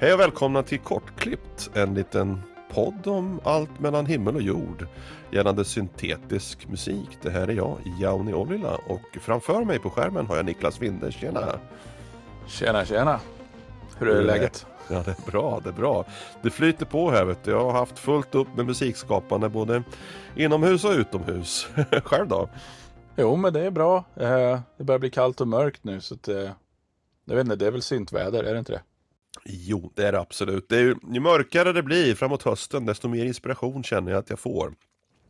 Hej och välkomna till Kortklippt, en liten podd om allt mellan himmel och jord gällande syntetisk musik. Det här är jag, Jauni Ollila och framför mig på skärmen har jag Niklas Winde. Tjena! Tjena, tjena! Hur är läget? Ja, det är bra, det är bra. Det flyter på här vet du. Jag har haft fullt upp med musikskapande både inomhus och utomhus. Själv då? Jo, men det är bra. Eh, det börjar bli kallt och mörkt nu så att eh, jag vet inte, det är väl syntväder, är det inte det? Jo, det är det absolut. Det är ju, ju mörkare det blir framåt hösten, desto mer inspiration känner jag att jag får.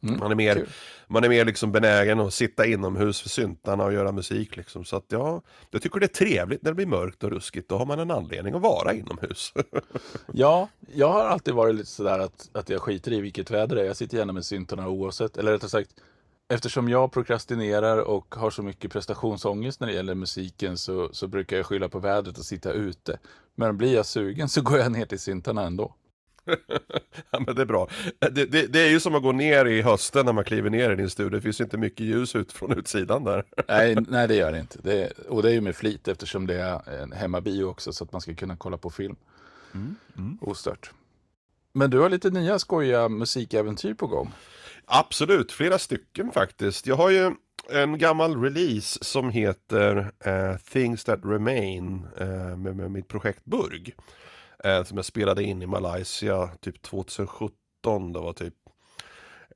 Mm, man är mer, man är mer liksom benägen att sitta inomhus för syntarna och göra musik. Liksom. Så att ja, jag tycker det är trevligt när det blir mörkt och ruskigt. Då har man en anledning att vara inomhus. ja, jag har alltid varit lite sådär att, att jag skiter i vilket väder det är. Jag sitter gärna med syntarna oavsett. Eller rättare sagt, eftersom jag prokrastinerar och har så mycket prestationsångest när det gäller musiken så, så brukar jag skylla på vädret och sitta ute. Men blir jag sugen så går jag ner till syntarna ändå. ja, men det är bra. Det, det, det, är ju som att gå ner i hösten när man kliver ner i din studio. Det finns inte mycket ljus ut från utsidan där. nej, nej, det gör det inte. Det, och det är ju med flit eftersom det är en hemmabio också så att man ska kunna kolla på film. Mm, mm. Ostört. Men du har lite nya skojiga musikäventyr på gång. Absolut, flera stycken faktiskt. Jag har ju en gammal release som heter uh, Things That Remain uh, med, med, mitt projekt Burg. Uh, som jag spelade in i Malaysia typ 2017. Det var typ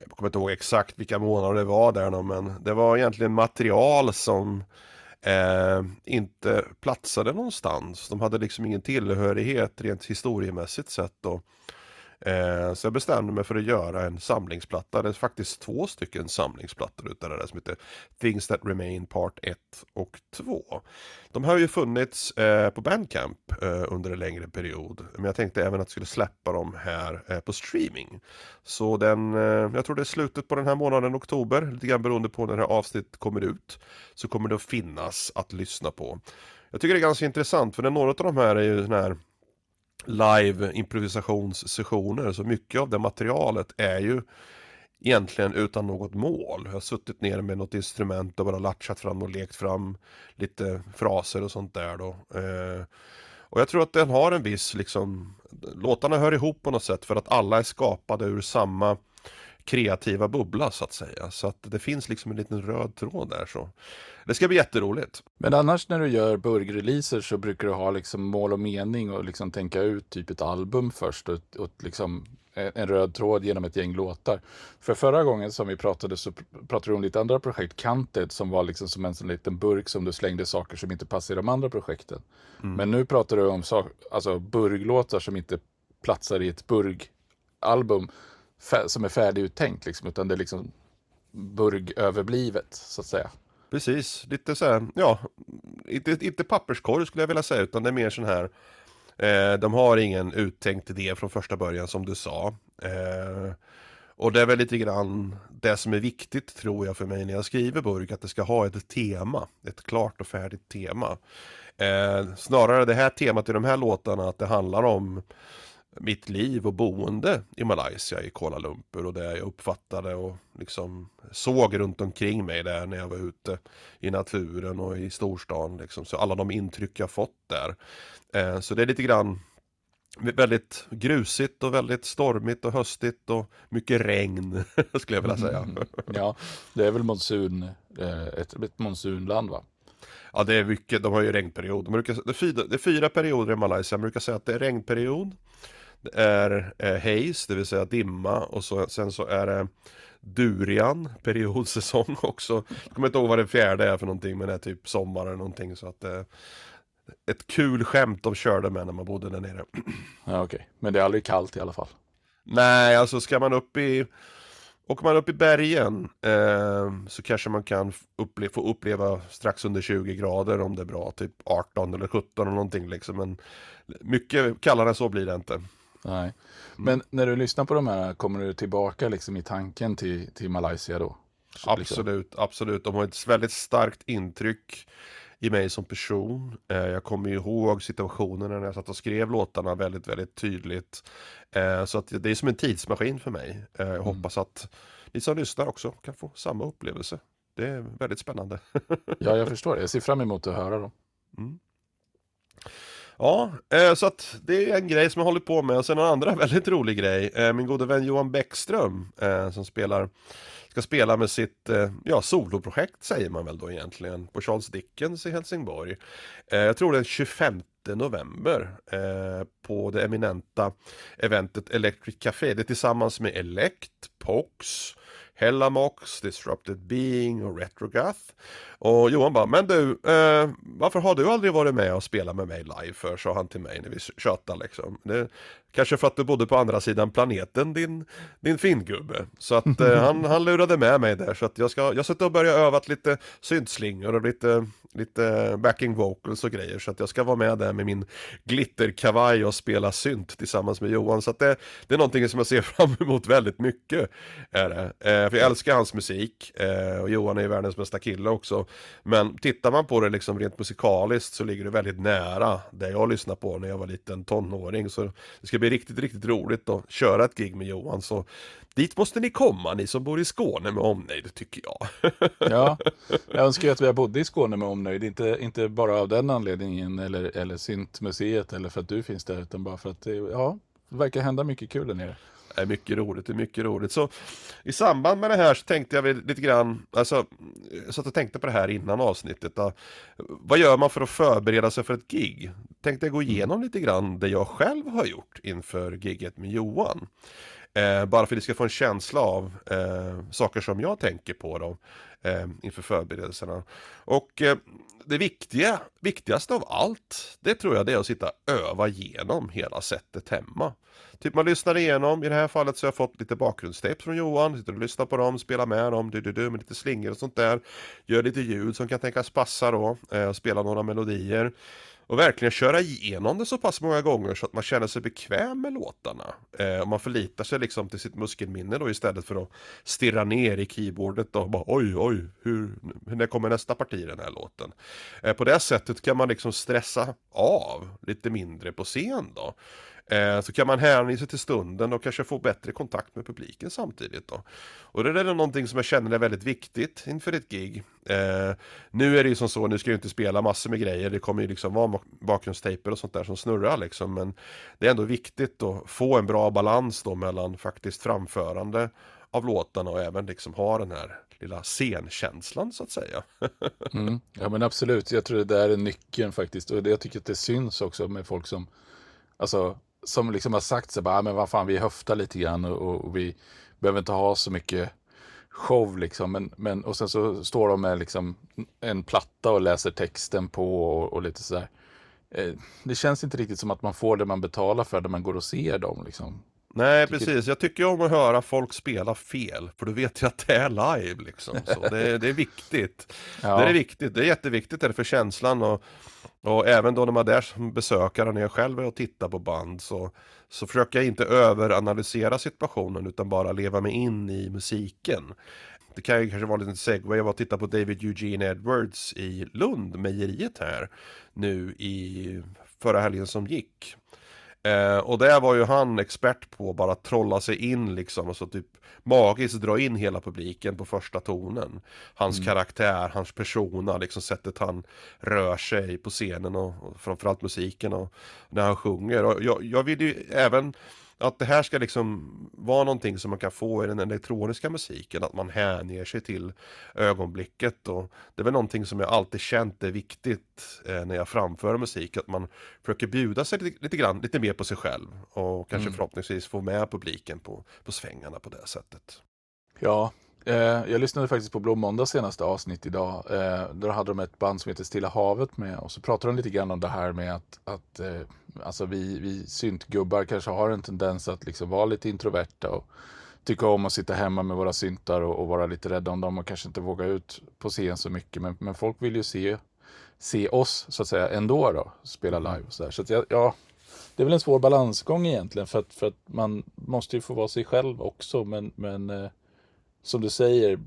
jag kommer inte ihåg exakt vilka månader det var där men det var egentligen material som eh, inte platsade någonstans. De hade liksom ingen tillhörighet rent historiemässigt sett. Och, Eh, så jag bestämde mig för att göra en samlingsplatta. Det är faktiskt två stycken samlingsplattor utav det där som heter Things That Remain Part 1 och 2. De har ju funnits eh, på Bandcamp eh, under en längre period. Men jag tänkte även att jag skulle släppa dem här eh, på streaming. Så den, eh, jag tror det är slutet på den här månaden, oktober, lite grann beroende på när det här avsnittet kommer ut. Så kommer det att finnas att lyssna på. Jag tycker det är ganska intressant för några av de här är ju sådana här live improvisationssessioner. Så mycket av det materialet är ju egentligen utan något mål. Jag har suttit ner med något instrument och bara latchat fram och lekt fram lite fraser och sånt där då. Eh, och jag tror att den har en viss liksom, låtarna hör ihop på något sätt för att alla är skapade ur samma kreativa bubbla så att säga. Så att det finns liksom en liten röd tråd där så. Det ska bli jätteroligt. Men annars när du gör burgreleaser så brukar du ha liksom mål och mening och liksom tänka ut typ ett album först och, och liksom en röd tråd genom ett gäng låtar. För förra gången som vi pratade så pratade du om lite andra projekt, Canted, som var liksom som en sån liten burk som du slängde saker som inte passar i de andra projekten. Mm. Men nu pratar du om sak, alltså burglåtar som inte platsar i ett burgalbum som är färdiguttänkt, liksom, utan det är liksom burgöverblivet, så att säga. Precis, lite så här, ja, inte, inte papperskorg skulle jag vilja säga, utan det är mer sån här eh, De har ingen uttänkt idé från första början som du sa. Eh, och det är väl lite grann det som är viktigt tror jag för mig när jag skriver burk, att det ska ha ett tema, ett klart och färdigt tema. Eh, snarare det här temat i de här låtarna, att det handlar om mitt liv och boende i Malaysia i Kuala Lumpur och det jag uppfattade och liksom såg runt omkring mig där när jag var ute i naturen och i storstan. Liksom. Så alla de intryck jag fått där. Eh, så det är lite grann väldigt grusigt och väldigt stormigt och höstigt och mycket regn skulle jag vilja säga. Mm, ja, det är väl monsun, eh, ett, ett monsunland va? Ja, det är mycket, de har ju regnperiod. De brukar, det, är fyra, det är fyra perioder i Malaysia, man brukar säga att det är regnperiod, det är eh, haze, det vill säga dimma och så, sen så är det durian, periodsäsong också. Jag kommer inte ihåg vad det fjärde är för någonting men det är typ sommar eller någonting så att eh, Ett kul skämt de körde med när man bodde där nere. Ja okej, okay. men det är aldrig kallt i alla fall. Nej, alltså ska man upp i Åker man upp i bergen eh, så kanske man kan upple få uppleva strax under 20 grader om det är bra, typ 18 eller 17 eller någonting liksom. Men mycket kallare än så blir det inte. Nej. Mm. Men när du lyssnar på de här, kommer du tillbaka liksom i tanken till, till Malaysia då? Så absolut, liksom. absolut. De har ett väldigt starkt intryck i mig som person. Eh, jag kommer ihåg situationen när jag satt och skrev låtarna väldigt, väldigt tydligt. Eh, så att det är som en tidsmaskin för mig. Eh, jag mm. hoppas att ni som lyssnar också kan få samma upplevelse. Det är väldigt spännande. ja, jag förstår det. Jag ser fram emot att höra dem. Mm. Ja, eh, så att det är en grej som jag håller på med. Och sen en andra väldigt rolig grej. Eh, min gode vän Johan Bäckström eh, som spelar ska spela med sitt ja, soloprojekt säger man väl då egentligen på Charles Dickens i Helsingborg. jag tror den 25 november på det eminenta eventet Electric Café. Det är tillsammans med Elect, Pox, Hellamox, Disrupted Being och Retrogath. Och Johan bara, men du, eh, varför har du aldrig varit med och spelat med mig live för? Sa han till mig när vi tjötade liksom. Det, kanske för att du bodde på andra sidan planeten, din, din fingubbe. Så att eh, han, han lurade med mig där, så att jag ska, jag suttit och börjat öva lite syntslingor och lite, lite backing vocals och grejer. Så att jag ska vara med där med min glitterkavaj och spela synt tillsammans med Johan. Så att det, det är någonting som jag ser fram emot väldigt mycket. Är det. Eh, Eh, för jag älskar hans musik eh, och Johan är ju världens bästa kille också. Men tittar man på det liksom rent musikaliskt så ligger det väldigt nära det jag lyssnade på när jag var liten tonåring. Så det ska bli riktigt, riktigt roligt att köra ett gig med Johan. Så dit måste ni komma, ni som bor i Skåne med omnejd, tycker jag. ja, jag önskar ju att vi bodde i Skåne med omnejd. Inte, inte bara av den anledningen eller, eller Syntmuseet eller för att du finns där, utan bara för att ja, det verkar hända mycket kul där nere är mycket roligt, det är mycket roligt. Så i samband med det här så tänkte jag lite grann, alltså, jag satt och tänkte på det här innan avsnittet. Då. Vad gör man för att förbereda sig för ett gig? Tänkte jag gå igenom lite grann det jag själv har gjort inför giget med Johan. Eh, bara för att ni ska få en känsla av eh, saker som jag tänker på då, eh, inför förberedelserna. Och eh, det viktiga, viktigaste av allt, det tror jag det är att sitta och öva igenom hela sättet hemma. Typ man lyssnar igenom, i det här fallet så har jag fått lite bakgrundstejp från Johan, sitter och lyssnar på dem, spelar med dem, du, du, du, med lite slingor och sånt där. Gör lite ljud som kan tänkas passa då, eh, spela några melodier. Och verkligen köra igenom det så pass många gånger så att man känner sig bekväm med låtarna. Eh, och man förlitar sig liksom till sitt muskelminne då istället för att stirra ner i keyboardet och bara oj oj, hur, när kommer nästa parti i den här låten? Eh, på det sättet kan man liksom stressa av lite mindre på scen då. Eh, så kan man hänvisa till stunden och kanske få bättre kontakt med publiken samtidigt. Då. Och det är någonting som jag känner är väldigt viktigt inför ett gig. Eh, nu är det ju som så, nu ska jag inte spela massor med grejer, det kommer ju liksom vara bakgrundstejper och sånt där som snurrar liksom. Men det är ändå viktigt att få en bra balans då mellan faktiskt framförande av låtarna och även liksom ha den här lilla scenkänslan så att säga. mm. Ja men absolut, jag tror det där är nyckeln faktiskt. Och jag tycker att det syns också med folk som, alltså som liksom har sagt sig bara, men vad fan, vi höftar lite grann och, och, vi behöver inte ha så mycket show liksom. Men, men, och sen så står de med liksom en platta och läser texten på och, och lite sådär. Eh, det känns inte riktigt som att man får det man betalar för när man går och ser dem liksom. Nej, precis. Jag tycker om att höra folk spela fel, för då vet jag att det är live liksom. Så det, det är viktigt. Ja. Det är viktigt. Det är jätteviktigt är det för känslan och, och även då när man är där som besökare, när jag själv är och tittar på band så, så försöker jag inte överanalysera situationen utan bara leva mig in i musiken. Det kan ju kanske vara en liten segway. Jag var och tittade på David Eugene Edwards i Lund, mejeriet här, nu i förra helgen som gick. Eh, och där var ju han expert på att bara trolla sig in liksom och så typ magiskt dra in hela publiken på första tonen. Hans mm. karaktär, hans persona, liksom sättet han rör sig på scenen och, och framförallt musiken och när han sjunger. Och jag, jag vill ju även att det här ska liksom vara någonting som man kan få i den elektroniska musiken, att man hänger sig till ögonblicket och det är väl någonting som jag alltid känt är viktigt eh, när jag framför musik, att man försöker bjuda sig lite, lite grann, lite mer på sig själv och kanske mm. förhoppningsvis få med publiken på, på svängarna på det sättet. Ja, Eh, jag lyssnade faktiskt på Blå Måndag senaste avsnitt idag. Eh, där hade de ett band som heter Stilla havet med och så pratade de lite grann om det här med att, att eh, alltså vi, vi syntgubbar kanske har en tendens att liksom vara lite introverta och tycka om att sitta hemma med våra syntar och, och vara lite rädda om dem och kanske inte våga ut på scen så mycket. Men, men folk vill ju se, se oss så att säga ändå då, spela live och så där. Så att jag, ja, det är väl en svår balansgång egentligen för att, för att man måste ju få vara sig själv också men, men eh, som du säger,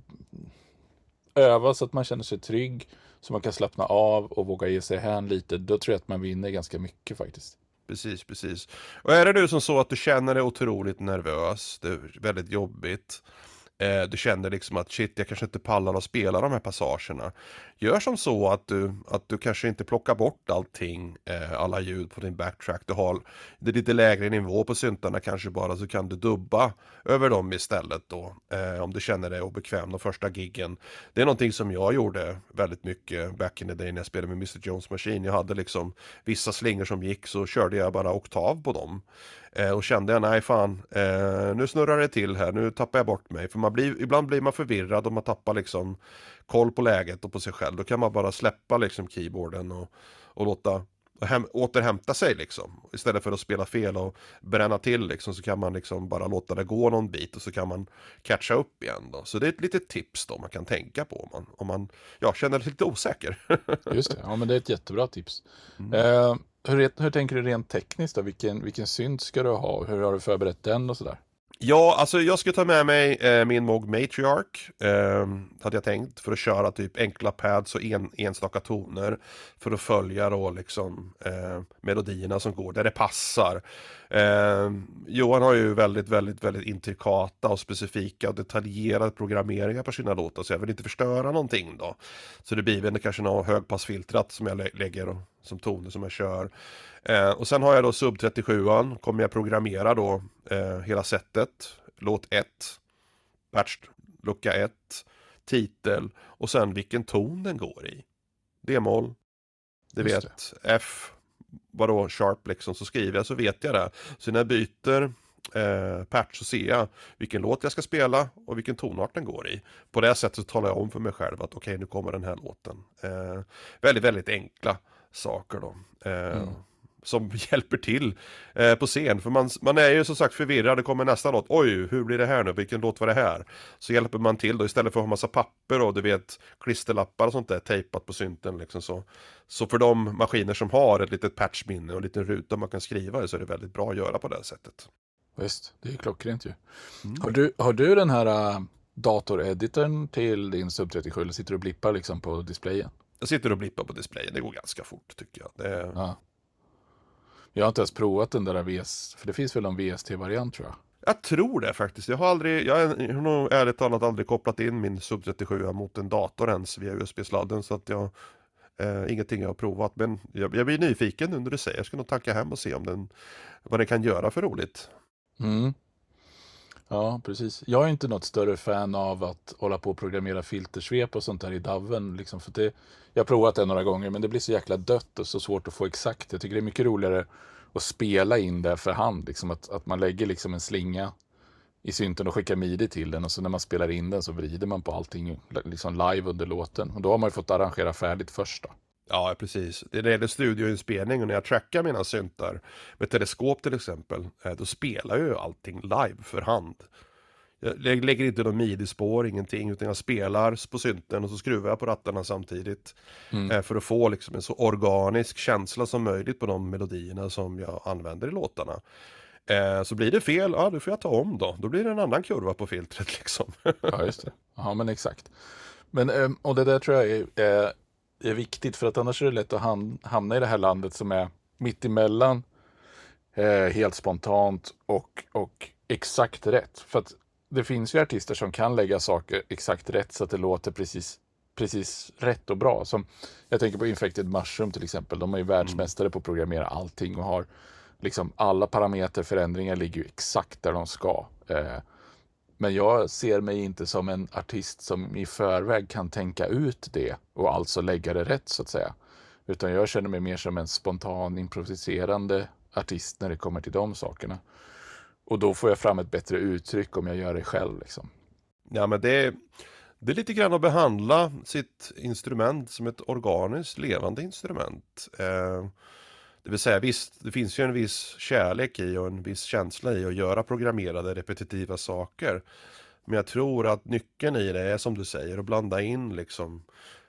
öva så att man känner sig trygg, så man kan slappna av och våga ge sig hän lite. Då tror jag att man vinner ganska mycket faktiskt. Precis, precis. Och är det nu som så att du känner dig otroligt nervös, det är väldigt jobbigt, Eh, du känner liksom att shit, jag kanske inte pallar att spela de här passagerna. Gör som så att du, att du kanske inte plockar bort allting, eh, alla ljud på din backtrack. Du har det lite lägre nivå på syntarna kanske bara, så kan du dubba över dem istället då. Eh, om du känner dig obekväm de första giggen. Det är någonting som jag gjorde väldigt mycket back in the day när jag spelade med Mr. Jones Machine. Jag hade liksom vissa slingor som gick så körde jag bara oktav på dem. Eh, och kände jag, nej fan, eh, nu snurrar det till här, nu tappar jag bort mig. För man blir, ibland blir man förvirrad och man tappar liksom koll på läget och på sig själv. Då kan man bara släppa liksom keyboarden och, och låta och hem, återhämta sig liksom. Istället för att spela fel och bränna till liksom så kan man liksom bara låta det gå någon bit och så kan man catcha upp igen då. Så det är ett litet tips då man kan tänka på om man, om man ja, känner sig lite osäker. Just det, ja men det är ett jättebra tips. Mm. Eh, hur, hur tänker du rent tekniskt då? Vilken, vilken synt ska du ha? Hur har du förberett den och sådär? Ja, alltså jag ska ta med mig eh, min Moog Matriarch. Eh, hade jag tänkt för att köra typ enkla pads och en, enstaka toner. För att följa då liksom eh, melodierna som går där det passar. Eh, Johan har ju väldigt, väldigt, väldigt intrikata och specifika och detaljerade programmeringar på sina låtar. Så jag vill inte förstöra någonting då. Så det blir väl kanske något högpassfiltrat som jag lägger och, som toner som jag kör. Eh, och sen har jag då sub 37an, kommer jag programmera då eh, hela setet. Låt 1, patch lucka 1, titel och sen vilken ton den går i. D-moll, det vet, F, vadå sharp liksom, så skriver jag så vet jag det. Så när jag byter eh, patch så ser jag vilken låt jag ska spela och vilken tonart den går i. På det sättet så talar jag om för mig själv att okej okay, nu kommer den här låten. Eh, väldigt, väldigt enkla saker då. Eh, mm som hjälper till eh, på scen. För man, man är ju som sagt förvirrad, det kommer nästa låt. Oj, hur blir det här nu? Vilken låt var det här? Så hjälper man till då istället för att ha massa papper och du vet klisterlappar och sånt där tejpat på synten liksom så. Så för de maskiner som har ett litet patchminne och en liten ruta man kan skriva i så är det väldigt bra att göra på det sättet. Visst, det är klockrent ju. Mm. Har, du, har du den här uh, datoreditorn till din Sub 37 eller sitter du och blippar liksom på displayen? Jag sitter och blippar på displayen, det går ganska fort tycker jag. Det... Ja. Jag har inte ens provat den där VS, för det finns väl någon VST-variant tror jag. Jag tror det faktiskt. Jag har aldrig, jag har nog ärligt talat aldrig kopplat in min Sub 37 mot en dator ens via USB-sladden så att jag eh, ingenting jag har provat. Men jag, jag blir nyfiken nu när du säger. Jag ska nog tanka hem och se om den, vad den kan göra för roligt. Mm. Ja, precis. Jag är inte något större fan av att hålla på och programmera filtersvep och sånt där i DAVen. Liksom, för det, jag har provat det några gånger, men det blir så jäkla dött och så svårt att få exakt. Jag tycker det är mycket roligare att spela in det för hand. Liksom, att, att man lägger liksom en slinga i synten och skickar midi till den och så när man spelar in den så vrider man på allting liksom live under låten. Och då har man ju fått arrangera färdigt först då. Ja, precis. Det är det studioinspelning och när jag trackar mina syntar med teleskop till exempel, eh, då spelar jag ju allting live för hand. Jag lägger inte någon midi-spår, ingenting, utan jag spelar på synten och så skruvar jag på rattarna samtidigt. Mm. Eh, för att få liksom en så organisk känsla som möjligt på de melodierna som jag använder i låtarna. Eh, så blir det fel, ja då får jag ta om då. Då blir det en annan kurva på filtret liksom. ja, just det. Ja, men exakt. Men, och det där tror jag är är viktigt för att annars är det lätt att hamna i det här landet som är mittemellan eh, helt spontant och, och exakt rätt. För att det finns ju artister som kan lägga saker exakt rätt så att det låter precis, precis rätt och bra. Som, jag tänker på Infected Mushroom till exempel. De är ju världsmästare mm. på att programmera allting och har liksom alla parameterförändringar ligger ju exakt där de ska. Eh, men jag ser mig inte som en artist som i förväg kan tänka ut det och alltså lägga det rätt så att säga. Utan jag känner mig mer som en spontan improviserande artist när det kommer till de sakerna. Och då får jag fram ett bättre uttryck om jag gör det själv. Liksom. Ja men det är, det är lite grann att behandla sitt instrument som ett organiskt levande instrument. Eh, det vill säga visst, det finns ju en viss kärlek i och en viss känsla i att göra programmerade repetitiva saker. Men jag tror att nyckeln i det är som du säger att blanda in liksom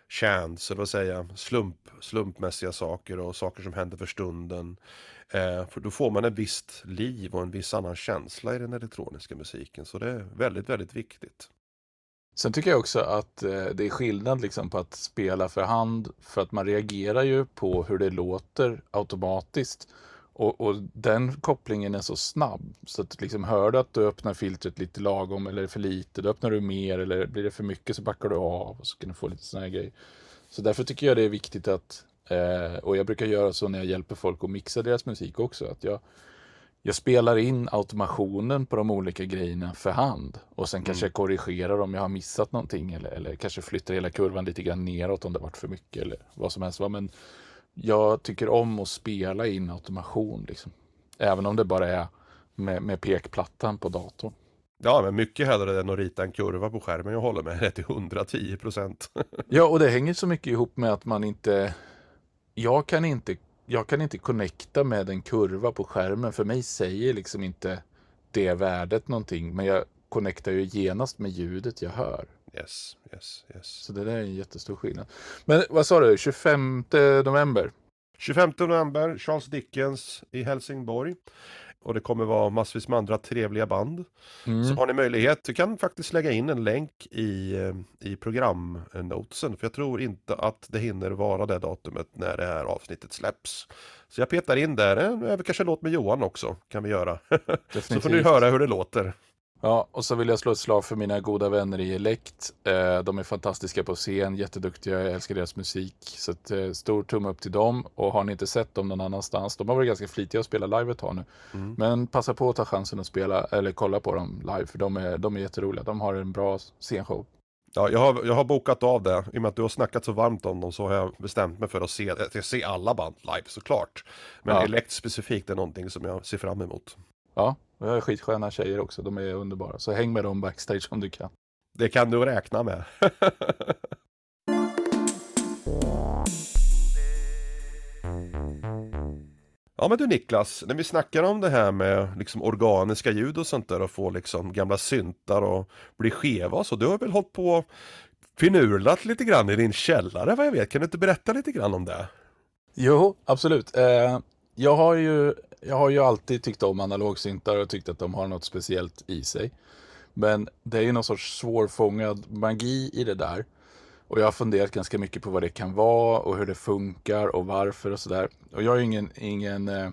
chance, eller vad säga, slump, slumpmässiga saker och saker som händer för stunden. Eh, för då får man ett visst liv och en viss annan känsla i den elektroniska musiken. Så det är väldigt, väldigt viktigt. Sen tycker jag också att eh, det är skillnad liksom på att spela för hand för att man reagerar ju på hur det låter automatiskt och, och, den kopplingen är så snabb. Så att liksom hör du att du öppnar filtret lite lagom eller för lite, då öppnar du mer eller blir det för mycket så backar du av och så kan du få lite sådana här grejer. Så därför tycker jag det är viktigt att, eh, och jag brukar göra så när jag hjälper folk att mixa deras musik också, att jag, jag spelar in automationen på de olika grejerna för hand och sen mm. kanske jag korrigerar om jag har missat någonting eller, eller kanske flyttar hela kurvan lite grann neråt om det varit för mycket eller vad som helst. Men jag tycker om att spela in automation, liksom. även om det bara är med, med pekplattan på datorn. Ja, men mycket hellre än att rita en kurva på skärmen. Jag håller med det till 110 procent. ja, och det hänger så mycket ihop med att man inte... Jag kan inte, jag kan inte connecta med en kurva på skärmen. För mig säger liksom inte det värdet någonting. Men jag connectar ju genast med ljudet jag hör. Yes, yes, yes. Så det där är en jättestor skillnad. Men vad sa du, 25 november? 25 november, Charles Dickens i Helsingborg. Och det kommer vara massvis med andra trevliga band. Mm. Så har ni möjlighet, du kan faktiskt lägga in en länk i, eh, i programnotesen. För jag tror inte att det hinner vara det datumet när det här avsnittet släpps. Så jag petar in där, även kanske låt med Johan också, kan vi göra. så får ni höra hur det låter. Ja, och så vill jag slå ett slag för mina goda vänner i Elect. Eh, de är fantastiska på scen, jätteduktiga, jag älskar deras musik. Så ett, eh, stor tumme upp till dem. Och har ni inte sett dem någon annanstans, de har varit ganska flitiga att spela live ett tag nu. Mm. Men passa på att ta chansen att spela, eller kolla på dem live, för de är, de är jätteroliga. De har en bra scenshow. Ja, jag har, jag har bokat av det. I och med att du har snackat så varmt om dem så har jag bestämt mig för att se, att se alla band live såklart. Men ja. Elect specifikt är någonting som jag ser fram emot. Ja, och jag har skitsköna tjejer också. De är underbara. Så häng med dem backstage om du kan. Det kan du räkna med. Ja men du Niklas, när vi snackar om det här med liksom organiska ljud och sånt där och få liksom gamla syntar och bli skeva så du har väl hållit på finurlat lite grann i din källare vad jag vet. Kan du inte berätta lite grann om det? Jo, absolut. Eh, jag har ju jag har ju alltid tyckt om analogsyntar och tyckt att de har något speciellt i sig. Men det är ju någon sorts svårfångad magi i det där. Och jag har funderat ganska mycket på vad det kan vara och hur det funkar och varför och sådär. Och jag är ju ingen, ingen eh,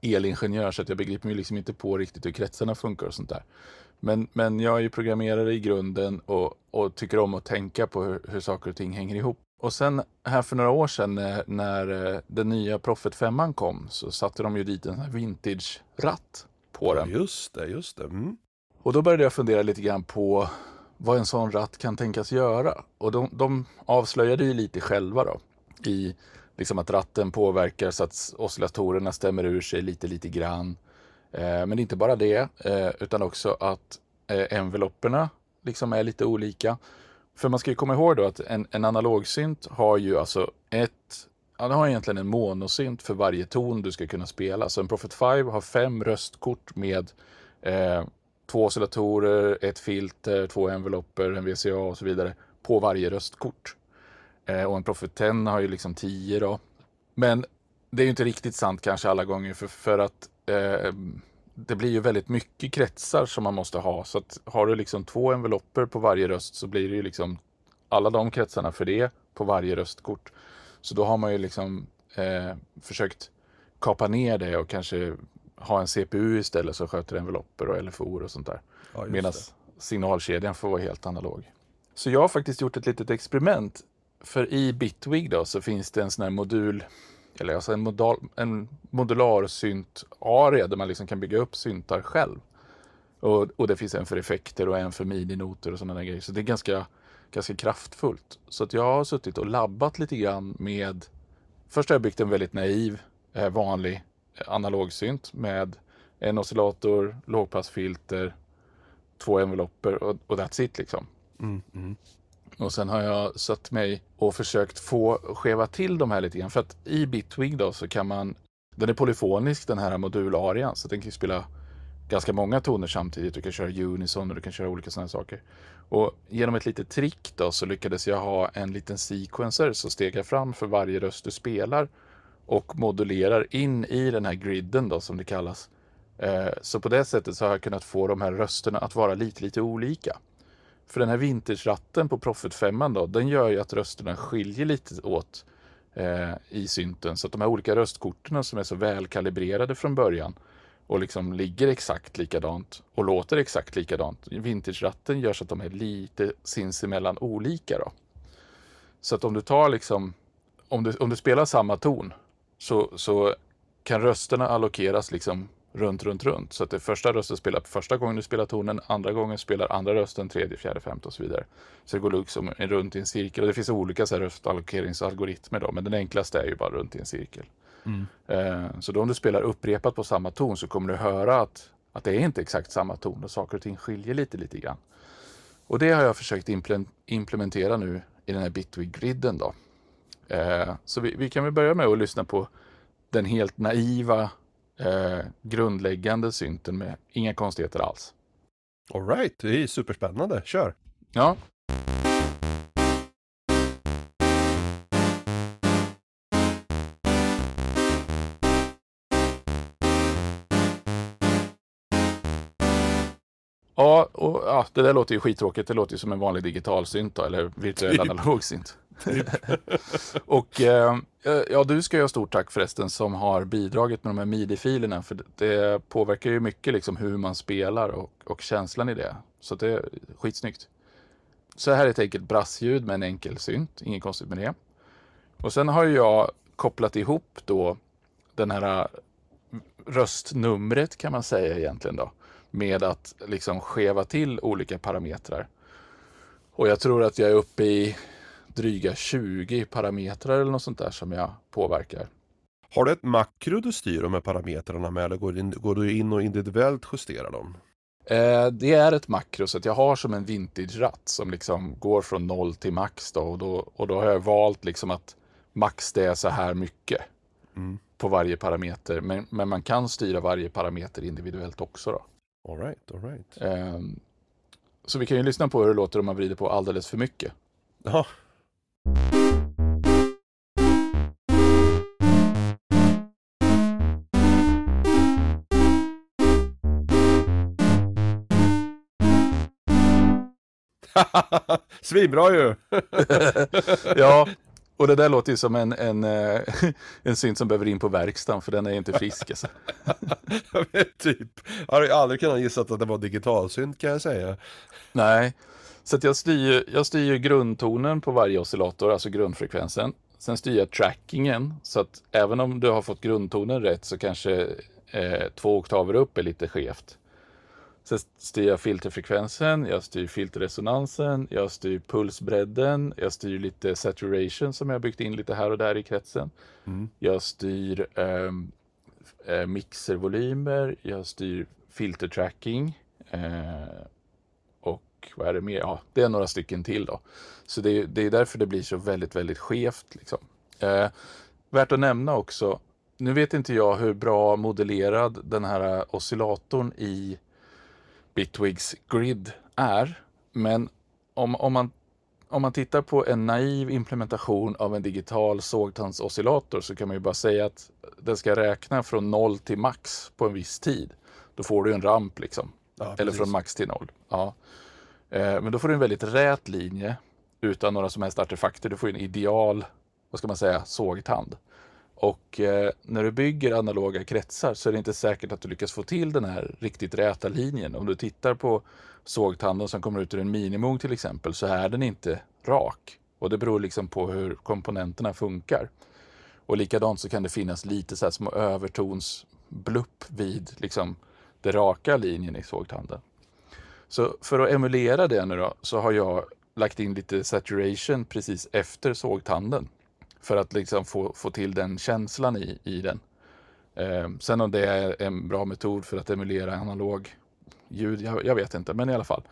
elingenjör så att jag begriper mig liksom inte på riktigt hur kretsarna funkar och sånt där. Men, men jag är ju programmerare i grunden och, och tycker om att tänka på hur, hur saker och ting hänger ihop. Och sen här för några år sedan när, när eh, den nya Profit 5 kom så satte de ju dit en vintage-ratt på den. Just det, just det. Mm. Och då började jag fundera lite grann på vad en sån ratt kan tänkas göra. Och de, de avslöjade ju lite själva då i liksom att ratten påverkar så att oscillatorerna stämmer ur sig lite, lite grann. Eh, men inte bara det, eh, utan också att eh, envelopperna liksom är lite olika. För man ska ju komma ihåg då att en, en analogsynt har ju alltså ett Ja, den har egentligen en monosynt för varje ton du ska kunna spela. Så en Prophet 5 har fem röstkort med eh, två oscillatorer, ett filter, två envelopper, en VCA och så vidare på varje röstkort. Eh, och en Prophet 10 har ju liksom tio då. Men det är ju inte riktigt sant kanske alla gånger för, för att eh, det blir ju väldigt mycket kretsar som man måste ha. Så att har du liksom två envelopper på varje röst så blir det ju liksom alla de kretsarna för det på varje röstkort. Så då har man ju liksom eh, försökt kapa ner det och kanske ha en CPU istället som sköter envelopper och LFO och sånt där. Ja, Medan signalkedjan får vara helt analog. Så jag har faktiskt gjort ett litet experiment. För i Bitwig då så finns det en sån här modul eller alltså en, modal, en modular synt-area där man liksom kan bygga upp syntar själv. Och, och det finns en för effekter och en för mininoter och sådana grejer. Så det är ganska, ganska kraftfullt. Så att jag har suttit och labbat lite grann med... Först har jag byggt en väldigt naiv, eh, vanlig eh, vanlig analogsynt med en oscillator, lågpassfilter, två envelopper och, och that's it liksom. Mm, mm. Och sen har jag satt mig och försökt få skeva till de här lite grann. För att i Bitwig då så kan man, den är polyfonisk den här modularian. Så den kan spela ganska många toner samtidigt. Du kan köra unison och du kan köra olika sådana saker. Och genom ett litet trick då så lyckades jag ha en liten sequencer som stegar fram för varje röst du spelar och modulerar in i den här griden då som det kallas. Eh, så på det sättet så har jag kunnat få de här rösterna att vara lite, lite olika. För den här vintage-ratten på Profit 5 då, den gör ju att rösterna skiljer lite åt eh, i synten. Så att de här olika röstkorten som är så välkalibrerade från början och liksom ligger exakt likadant och låter exakt likadant. Vintage-ratten gör så att de är lite sinsemellan olika. Då. Så att om du tar liksom, om du, om du spelar samma ton så, så kan rösterna allokeras liksom runt, runt, runt. Så att det första rösten spelar första gången du spelar tonen, andra gången spelar andra rösten, tredje, fjärde, femte och så vidare. Så det går liksom runt i en cirkel och det finns olika så här röstallokeringsalgoritmer då, men den enklaste är ju bara runt i en cirkel. Mm. Eh, så då om du spelar upprepat på samma ton så kommer du höra att, att det är inte exakt samma ton och saker och ting skiljer lite, lite grann. Och det har jag försökt implementera nu i den här Bitwig-griden då. Eh, så vi, vi kan väl börja med att lyssna på den helt naiva eh, grundläggande synten med inga konstigheter alls. Alright, det är superspännande. Kör! Ja. Ja, och, ja, det där låter ju skittråkigt. Det låter ju som en vanlig digital synt då, eller virtuell typ. analog synt. Typ. och eh, ja, du ska ju ha stort tack förresten som har bidragit med de här midi-filerna. För det påverkar ju mycket liksom hur man spelar och, och känslan i det. Så det är skitsnyggt. Så här är ett enkelt brassljud med en enkel synt. Inget konstigt med det. Och sen har jag kopplat ihop då den här eh, röstnumret kan man säga egentligen då med att liksom skeva till olika parametrar. Och jag tror att jag är uppe i dryga 20 parametrar eller något sånt där som jag påverkar. Har du ett makro du styr de här parametrarna med eller går, in, går du in och individuellt justerar dem? Eh, det är ett makro så att jag har som en vintage-ratt som liksom går från noll till max då och då, och då har jag valt liksom att max det är så här mycket mm. på varje parameter. Men, men man kan styra varje parameter individuellt också. Då. All right, all right. Um, så vi kan ju lyssna på hur det låter om man vrider på alldeles för mycket. Ja. Svinbra ju! ja, och det där låter ju som en, en, eh, en synt som behöver in på verkstaden för den är inte frisk. Alltså. typ. Jag har aldrig kunnat gissa att det var digitalsynt kan jag säga. Nej, så jag, styr, jag styr grundtonen på varje oscillator, alltså grundfrekvensen. Sen styr jag trackingen, så att även om du har fått grundtonen rätt så kanske eh, två oktaver upp är lite skevt. Sen styr jag filterfrekvensen, jag styr filterresonansen, jag styr pulsbredden, jag styr lite saturation som jag byggt in lite här och där i kretsen. Mm. Jag styr ehm, eh, mixervolymer, jag styr filtertracking eh, och vad är det mer? Ja, det är några stycken till då. Så det, det är därför det blir så väldigt, väldigt skevt. Liksom. Eh, värt att nämna också, nu vet inte jag hur bra modellerad den här oscillatorn i Bitwigs grid är. Men om, om, man, om man tittar på en naiv implementation av en digital sågtandsoscillator så kan man ju bara säga att den ska räkna från noll till max på en viss tid. Då får du en ramp liksom. Ja, Eller från max till noll. Ja. Eh, men då får du en väldigt rät linje utan några som helst artefakter. Du får en ideal, vad ska man säga, sågtand. Och eh, när du bygger analoga kretsar så är det inte säkert att du lyckas få till den här riktigt räta linjen. Om du tittar på sågtanden som kommer ut ur en minimum till exempel så är den inte rak. Och det beror liksom på hur komponenterna funkar. Och likadant så kan det finnas lite så här små övertonsblupp vid liksom den raka linjen i sågtanden. Så för att emulera det nu då så har jag lagt in lite saturation precis efter sågtanden för att liksom få, få till den känslan i, i den. Eh, sen om det är en bra metod för att emulera analog ljud, jag, jag, vet inte, men i alla fall.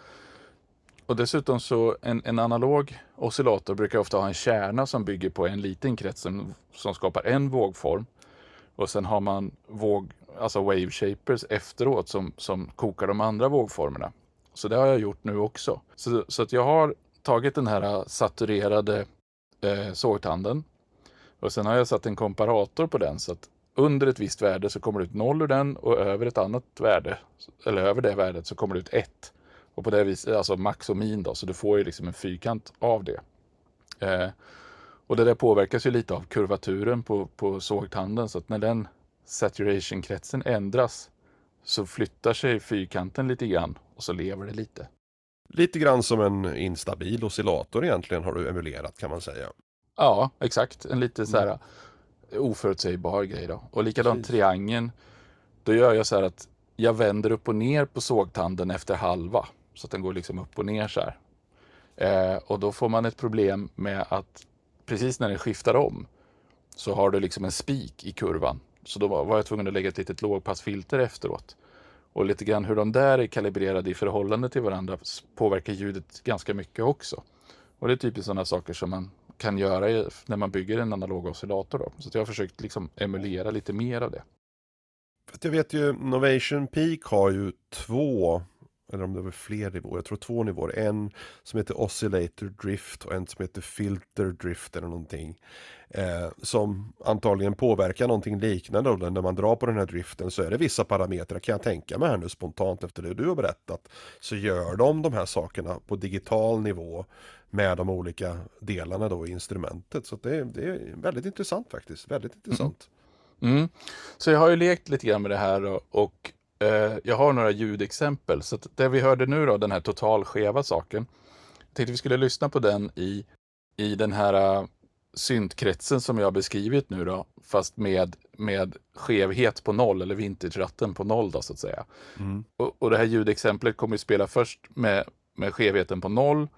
Och dessutom så en, en analog oscillator brukar ofta ha en kärna som bygger på en liten krets som, som skapar en vågform. Och sen har man våg, alltså wave shapers efteråt som, som kokar de andra vågformerna. Så det har jag gjort nu också. Så, så att jag har tagit den här äh, saturerade äh, eh, sågtanden och sen har jag satt en komparator på den så att under ett visst värde så kommer det ut noll ur den och över ett annat värde, eller över det värdet så kommer det ut ett. Och på det viset, alltså max och min då, så du får ju liksom en fyrkant av det. Eh, Och det där påverkas ju lite av kurvaturen på, på sågtanden så att när den saturation-kretsen ändras så flyttar sig fyrkanten lite grann och så lever det lite. Lite grann som en instabil oscillator egentligen har du emulerat kan man säga. Ja, exakt. En lite så här mm. oförutsägbar grej då. Och likadant Precis. triangeln. Då gör jag så här att jag vänder upp och ner på sågtanden efter halva. Så att den går liksom upp och ner så här. Eh, och då får man ett problem med att precis när den skiftar om så har du liksom en spik i kurvan. Så då var jag tvungen att lägga ett litet lågpassfilter efteråt. Och lite grann hur de där är kalibrerade i förhållande till varandra påverkar ljudet ganska mycket också. Och det är typiskt sådana saker som man kan göra när man bygger en analog oscillator. Då. Så jag har försökt liksom emulera lite mer av det. Jag vet ju, Novation Peak har ju två eller om det var fler nivåer, jag tror två nivåer. En som heter Oscillator Drift och en som heter Filter Drift eller någonting. Eh, som antagligen påverkar någonting liknande. Och när man drar på den här driften så är det vissa parametrar, kan jag tänka mig här nu spontant efter det du har berättat. Så gör de de här sakerna på digital nivå med de olika delarna då i instrumentet. Så det, det är väldigt intressant faktiskt. Väldigt intressant. Mm. Mm. Så jag har ju lekt lite grann med det här och, och jag har några ljudexempel. Så det vi hörde nu då, den här total skeva saken. Jag tänkte vi skulle lyssna på den i, i den här uh, syntkretsen som jag har beskrivit nu då. Fast med, med skevhet på noll, eller vintage-ratten på noll då så att säga. Mm. Och, och, det här ljudexemplet kommer att spela först med, med skevheten på noll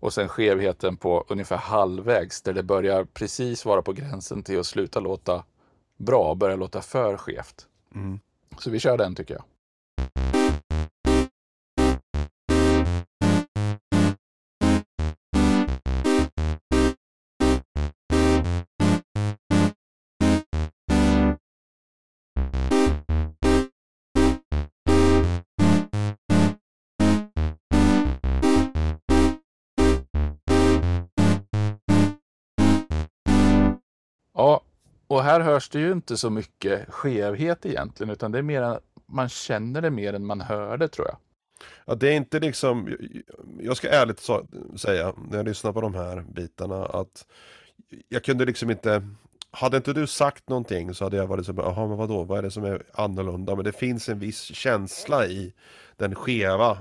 och sen skevheten på ungefär halvvägs där det börjar precis vara på gränsen till att sluta låta bra, börja låta för skevt. Mm. Så vi kör den tycker jag. Ja, och här hörs det ju inte så mycket skevhet egentligen, utan det är mer, man känner det mer än man hör det tror jag. Ja, det är inte liksom, jag ska ärligt säga, när jag lyssnar på de här bitarna, att jag kunde liksom inte, hade inte du sagt någonting så hade jag varit så jaha men vadå, vad är det som är annorlunda? Men det finns en viss känsla i den skeva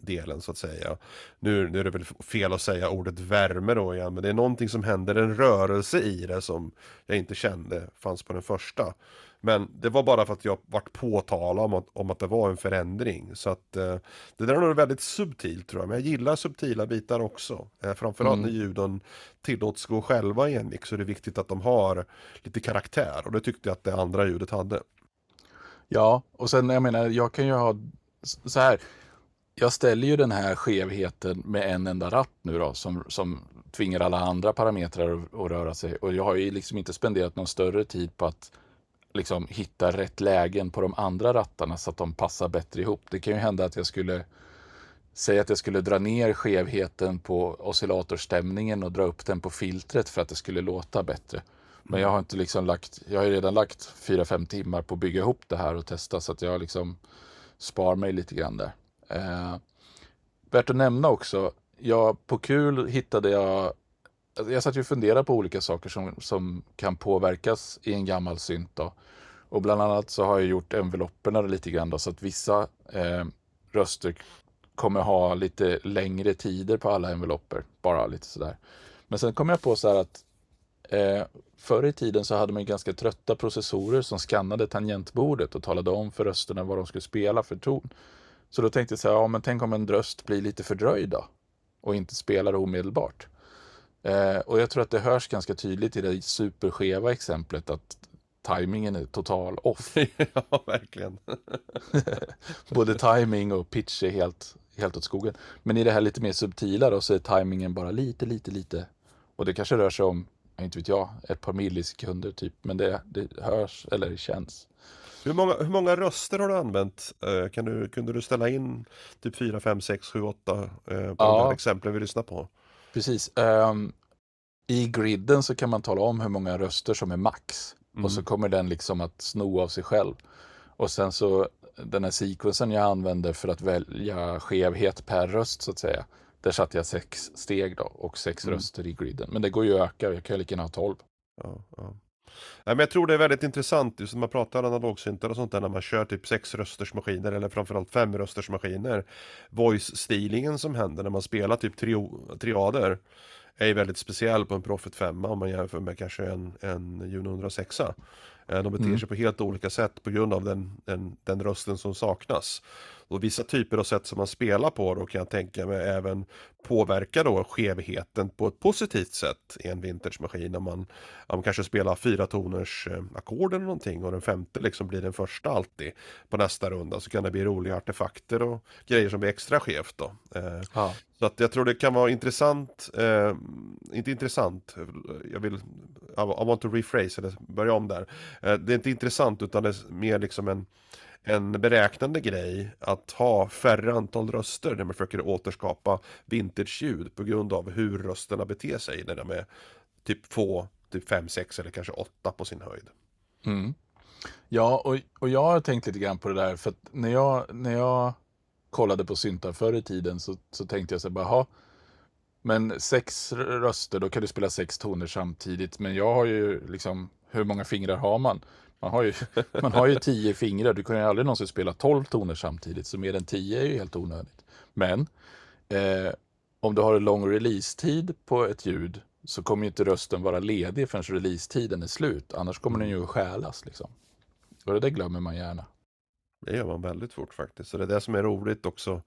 delen så att säga. Nu, nu är det väl fel att säga ordet värme då igen, men det är någonting som händer, en rörelse i det som jag inte kände fanns på den första. Men det var bara för att jag vart påtalad om att, om att det var en förändring. Så att eh, det där är nog väldigt subtilt tror jag. Men jag gillar subtila bitar också. Eh, framförallt mm. när ljuden tillåts gå själva i en mix så är det viktigt att de har lite karaktär. Och det tyckte jag att det andra ljudet hade. Ja, och sen jag menar, jag kan ju ha så här jag ställer ju den här skevheten med en enda ratt nu då som, som tvingar alla andra parametrar att, att röra sig. Och jag har ju liksom inte spenderat någon större tid på att liksom hitta rätt lägen på de andra rattarna så att de passar bättre ihop. Det kan ju hända att jag skulle säga att jag skulle dra ner skevheten på oscillatorstämningen och dra upp den på filtret för att det skulle låta bättre. Men jag har inte liksom lagt, jag har redan lagt 4-5 timmar på att bygga ihop det här och testa så att jag liksom spar mig lite grann där. Eh, värt att nämna också, jag, på kul hittade jag alltså jag satt ju och funderade på olika saker som, som kan påverkas i en gammal synt. Då. Och bland annat så har jag gjort envelopperna lite grann då, så att vissa eh, röster kommer ha lite längre tider på alla envelopper. Bara lite sådär. Men sen kom jag på så här att eh, förr i tiden så hade man ganska trötta processorer som skannade tangentbordet och talade om för rösterna vad de skulle spela för ton. Så då tänkte jag så här, ja men tänk om en röst blir lite fördröjd då och inte spelar omedelbart. Eh, och jag tror att det hörs ganska tydligt i det superskeva exemplet att tajmingen är total off. ja, verkligen. Både timing och pitch är helt, helt åt skogen. Men i det här lite mer subtila då så är tajmingen bara lite, lite, lite. Och det kanske rör sig om, inte vet jag, ett par millisekunder typ. Men det, det hörs eller känns. Hur många, hur många röster har du använt? Eh, kan du, kunde du ställa in typ 4, 5, 6, 7, 8 på ja. de här exemplen vi lyssnar på? Precis. Um, I griden så kan man tala om hur många röster som är max. Mm. Och så kommer den liksom att sno av sig själv. Och sen så den här sekvensen jag använder för att välja skevhet per röst så att säga. där satte jag sex steg då och sex Mm. röster i griden. Men det går ju att öka, jag kan ju lika gärna ha tolv. Ja, ja. Nej, men jag tror det är väldigt intressant just när man pratar analogsyntar och sånt där när man kör typ sex rösters maskiner eller framförallt fem rösters maskiner. Voice-stealingen som händer när man spelar typ trio, triader är ju väldigt speciell på en Prophet 5 om man jämför med kanske en, en Juno 106. Eh, De beter Mm. sig på helt olika sätt på grund av den, den, den rösten som saknas. Och vissa typer av sätt som man spelar på då kan jag tänka mig även påverka då skevheten på ett positivt sätt i en vintagemaskin. När man, ja, man kanske spelar fyra toners eh, ackord eller någonting och den femte liksom blir den första alltid på nästa runda så kan det bli roliga artefakter och grejer som blir extra skevt då. Eh, Ja. så att jag tror det kan vara intressant, eh, inte intressant, jag vill, I want to rephrase, eller börja om där. Eh, det är inte intressant utan det är mer liksom en, en beräknande grej att ha färre antal röster när man försöker återskapa vintage-ljud på grund av hur rösterna beter sig när de är typ få, typ 5, 6 eller kanske 8 på sin höjd. Mm. Ja, och, och jag har tänkt lite grann på det där, för att när jag, när jag kollade på syntar förr i tiden så, så tänkte jag så här bara, "Jaha, men sex röster, då kan du spela sex toner samtidigt, men jag har ju liksom, hur många fingrar har man? Man har ju, man har ju tio fingrar, du kan ju aldrig någonsin spela tolv toner samtidigt, så mer än tio är ju helt onödigt. Men eh, om du har en lång release-tid på ett ljud så kommer ju inte rösten vara ledig förrän release-tiden är slut. Annars kommer den ju att stjälas. Liksom. Och det där glömmer man gärna. Det gör man väldigt fort faktiskt. Så det är det som är roligt också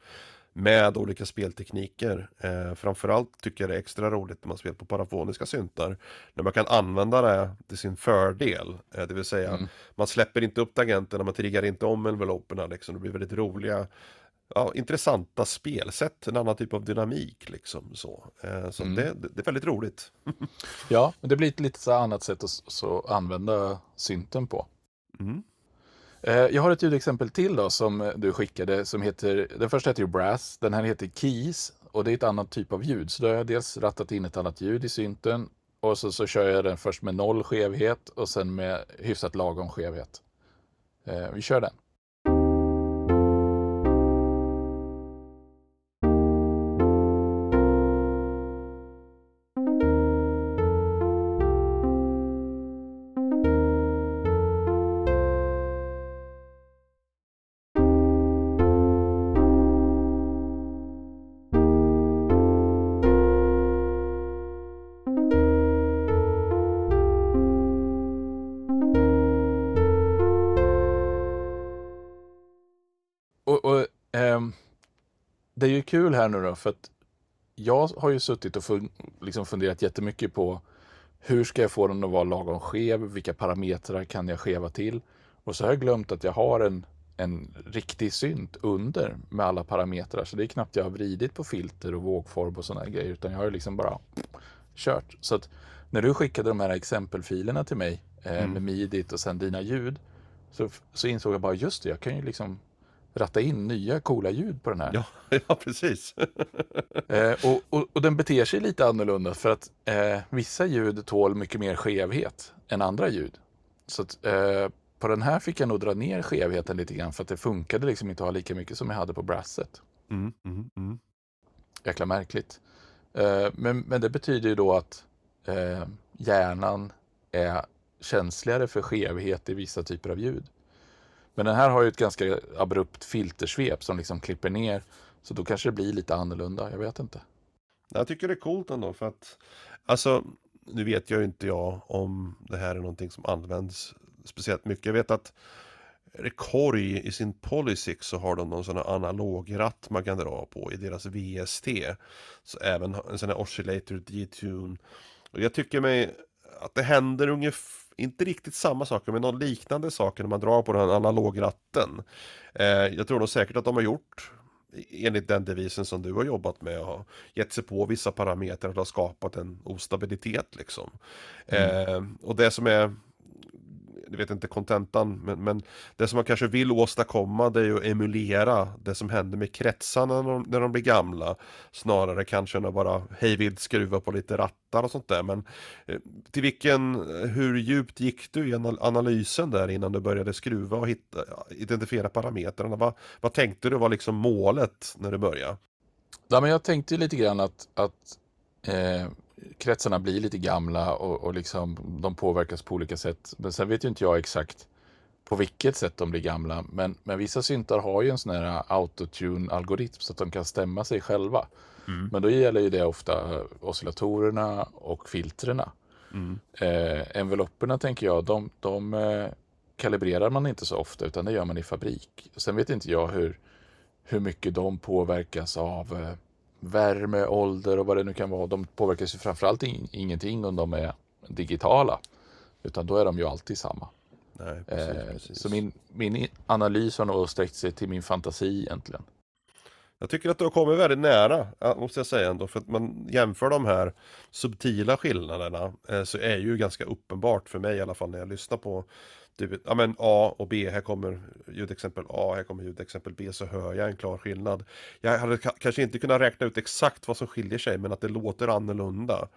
med olika speltekniker. Eh, framförallt tycker jag det är extra roligt när man spelar på parafoniska syntar. När man kan använda det till sin fördel. Eh, det vill säga, Mm. man släpper inte upp tangenterna, man triggar inte om enveloperna. Liksom. Det blir väldigt roliga, ja, intressanta spelsätt. En annan typ av dynamik liksom. Så, eh, så Mm. det, det är väldigt roligt. Ja, men det blir ett lite så annat sätt att så använda synten på. Mm. Eh, jag har ett ljudexempel till då som eh, du skickade som heter, den första heter ju Brass, den här heter Keys och det är ett annat typ av ljud. Så då har jag dels rattat in ett annat ljud i synten och så, så kör jag den först med noll skevhet och sen med hyfsat lagom skevhet. Eh, vi kör den. Kul här nu då, för att jag har ju suttit och fun liksom funderat jättemycket på hur ska jag få den att vara lagom skev? Vilka parametrar kan jag skeva till? Och så har jag glömt att jag har en, en riktig synt under med alla parametrar. Så det är knappt jag har vridit på filter och vågform och sådana grejer, utan jag har liksom bara kört. Så att när du skickade de här exempelfilerna till mig eh, Mm. med midit och sen dina ljud, så, så insåg jag bara just det, jag kan ju liksom ratta in nya coola ljud på den här. Ja, ja, precis. Eh, och, och, och den beter sig lite annorlunda för att eh, vissa ljud tål mycket mer skevhet än andra ljud. Så att, eh, på den här fick jag nog dra ner skevheten lite grann för att det funkade liksom inte att ha lika mycket som jag hade på brasset. Mm, mm, mm. Jäkla märkligt. Eh, men, men det betyder ju då att eh, hjärnan är känsligare för skevhet i vissa typer av ljud. Men den här har ju ett ganska abrupt filtersvep som liksom klipper ner. Så då kanske det blir lite annorlunda, jag vet inte. Jag tycker det är coolt ändå för att Alltså Nu vet jag ju inte jag om det här är någonting som används Speciellt mycket. Jag vet att Rekorg i sin Polysix så har de någon sån här analogratt man kan dra på i deras VST. Så även en sån här Oscillator D-Tune. Och jag tycker mig att det händer ungefär inte riktigt samma saker men någon liknande saker när man drar på den analogratten. Eh, jag tror nog säkert att de har gjort enligt den devisen som du har jobbat med och har gett sig på vissa parametrar och har skapat en ostabilitet liksom. Eh, och det som är jag vet inte kontentan, men, men det som man kanske vill åstadkomma det är ju att emulera det som händer med kretsarna när de, när de blir gamla. Snarare kanske än att bara hejvilt skruva på lite rattar och sånt där. Men eh, till vilken, eh, hur djupt gick du i analysen där innan du började skruva och hitta, identifiera parametrarna? Vad, vad tänkte du var liksom målet när du började? Ja, men jag tänkte lite grann att, att eh, kretsarna blir lite gamla och, och liksom, de påverkas på olika sätt. Men sen vet ju inte jag exakt på vilket sätt de blir gamla. Men, men vissa syntar har ju en sån här autotune-algoritm så att de kan stämma sig själva. Mm. Men då gäller ju det ofta oscillatorerna och filtrerna. Mm. Eh, envelopperna tänker jag, de, de eh, kalibrerar man inte så ofta utan det gör man i fabrik. Sen vet inte jag hur, hur mycket de påverkas av eh, värme, ålder och vad det nu kan vara. De påverkas ju framförallt in, ingenting om de är digitala. Utan då är de ju alltid samma. Nej, precis, eh, precis. Så min, min analys har nog sträckt sig till min fantasi egentligen. Jag tycker att du har kommit väldigt nära, måste jag säga ändå, för att man jämför de här subtila skillnaderna eh, så är ju ganska uppenbart för mig i alla fall när jag lyssnar på typ, ja men A och B, här kommer ljudexempel A, här kommer ljudexempel B, så hör jag en klar skillnad. Jag hade kanske inte kunnat räkna ut exakt vad som skiljer sig, men att det låter annorlunda.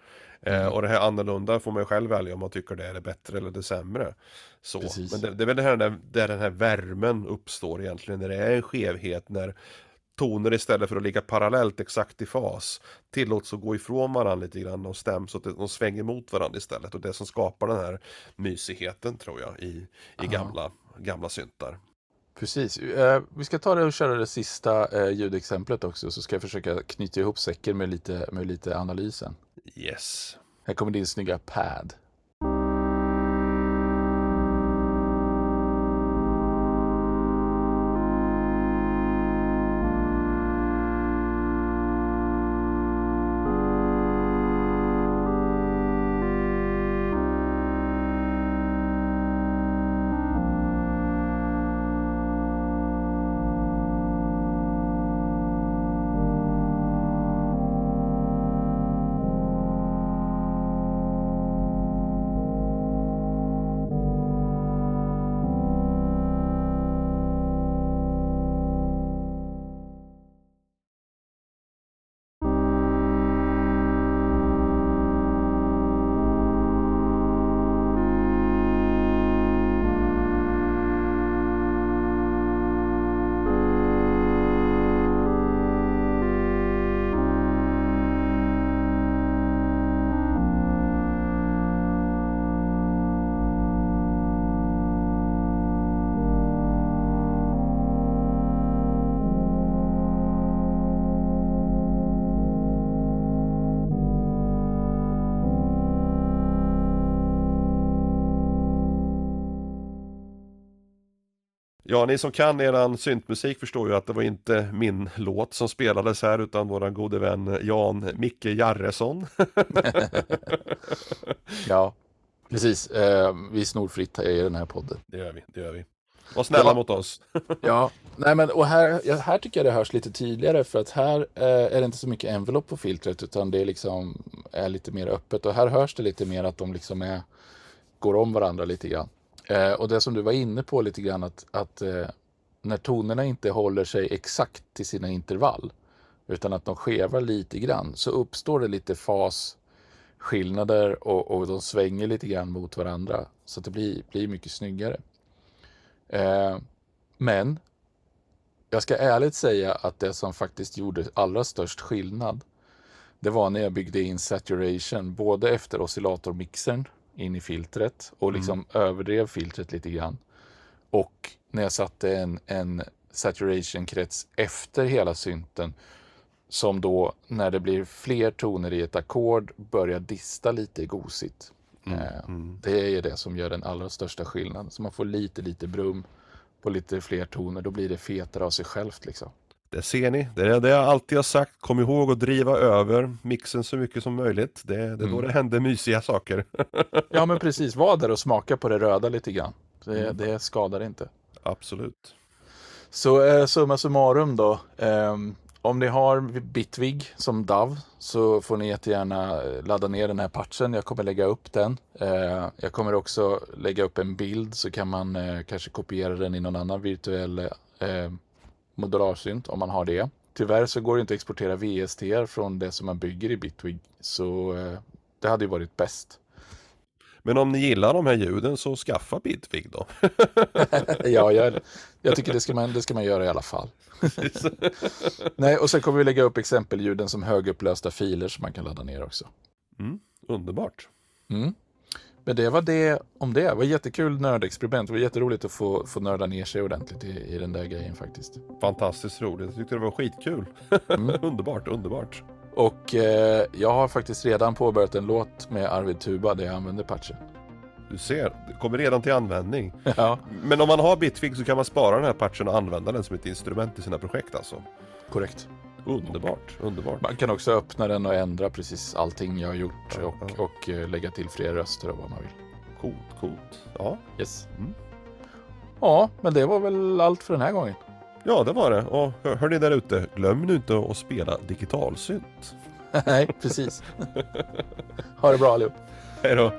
Eh, mm. Eh, och det här annorlunda får man själv välja om man tycker det är det bättre eller det sämre. Så. Men det, det, är väl det här där, där den här värmen uppstår egentligen, när det är en skevhet, när toner istället för att ligga parallellt exakt i fas tillåts att gå ifrån varandra lite grann och stäms att de svänger mot varandra istället och det som skapar den här mysigheten tror jag i, i gamla, gamla syntar. Precis. Eh, vi ska ta det och köra det sista eh, ljudexemplet också så ska jag försöka knyta ihop säcken med lite, med lite analysen. Yes. Här kommer din snygga pad. Ja, ni som kan eran syntmusik förstår ju att det var inte min låt som spelades här utan våran gode vän Jan Micke Jarresson. ja, precis. Eh, vi snor fritt i den här podden. Det gör vi, det gör vi. Var snälla ja. mot oss. ja, nej men och här, här tycker jag det hörs lite tydligare för att här eh, är det inte så mycket envelope på filtret utan det är liksom är lite mer öppet och här hörs det lite mer att de liksom är går om varandra lite grann. Eh, och det som du var inne på lite grann att, att eh, när tonerna inte håller sig exakt till sina intervall utan att de skevar lite grann så uppstår det lite fasskillnader och, och de svänger lite grann mot varandra så att det blir, blir mycket snyggare. Eh, men jag ska ärligt säga att det som faktiskt gjorde allra störst skillnad det var när jag byggde in saturation både efter oscillatormixern in i filtret och liksom mm. överdrev filtret lite grann. Och när jag satte en, en saturation-krets efter hela synten som då när det blir fler toner i ett ackord börjar dista lite gosigt. Mm, eh, mm. Det är det som gör den allra största skillnaden. Så man får lite, lite brum på lite fler toner. Då blir det fetare av sig självt liksom. Det ser ni, det är det jag alltid har sagt. Kom ihåg att driva över mixen så mycket som möjligt. Det, det är mm. då det händer mysiga saker. ja men precis, var där och smaka på det röda lite grann. Det, mm. det skadar inte. Absolut. Så eh, summa summarum då. Eh, om ni har Bitvig som DAV så får ni jättegärna ladda ner den här patchen. Jag kommer lägga upp den. Eh, jag kommer också lägga upp en bild så kan man eh, kanske kopiera den i någon annan virtuell eh, modularsynt om man har det. Tyvärr så går det inte att exportera VST från det som man bygger i Bitwig. Så eh, det hade ju varit bäst. Men om ni gillar de här ljuden så skaffa Bitwig då. ja, jag, jag tycker det ska, man, det ska man göra i alla fall. Nej, och sen kommer vi lägga upp exempelljuden som högupplösta filer som man kan ladda ner också. Mm, underbart. Mm. Men det var det om det. Det var jättekul nördexperiment. Det var jätteroligt att få, få nörda ner sig ordentligt i, i den där grejen faktiskt. Fantastiskt roligt. Jag tyckte det var skitkul. Mm. underbart, underbart. Och eh, jag har faktiskt redan påbörjat en låt med Arvid Tuba där jag använder patchen. Du ser, det kommer redan till användning. Ja. Men om man har Bitfig så kan man spara den här patchen och använda den som ett instrument i sina projekt alltså. Korrekt. Underbart, underbart. Man kan också öppna den och ändra precis allting jag har gjort och, ja. och uh, lägga till fler röster och vad man vill. Coolt, coolt. Ja. Yes. Mm. Ja, men det var väl allt för den här gången. Ja, det var det. Och hör, hör ni där ute, glöm nu inte att spela digitalsynt. Nej, precis. ha det bra allihop. Hej då.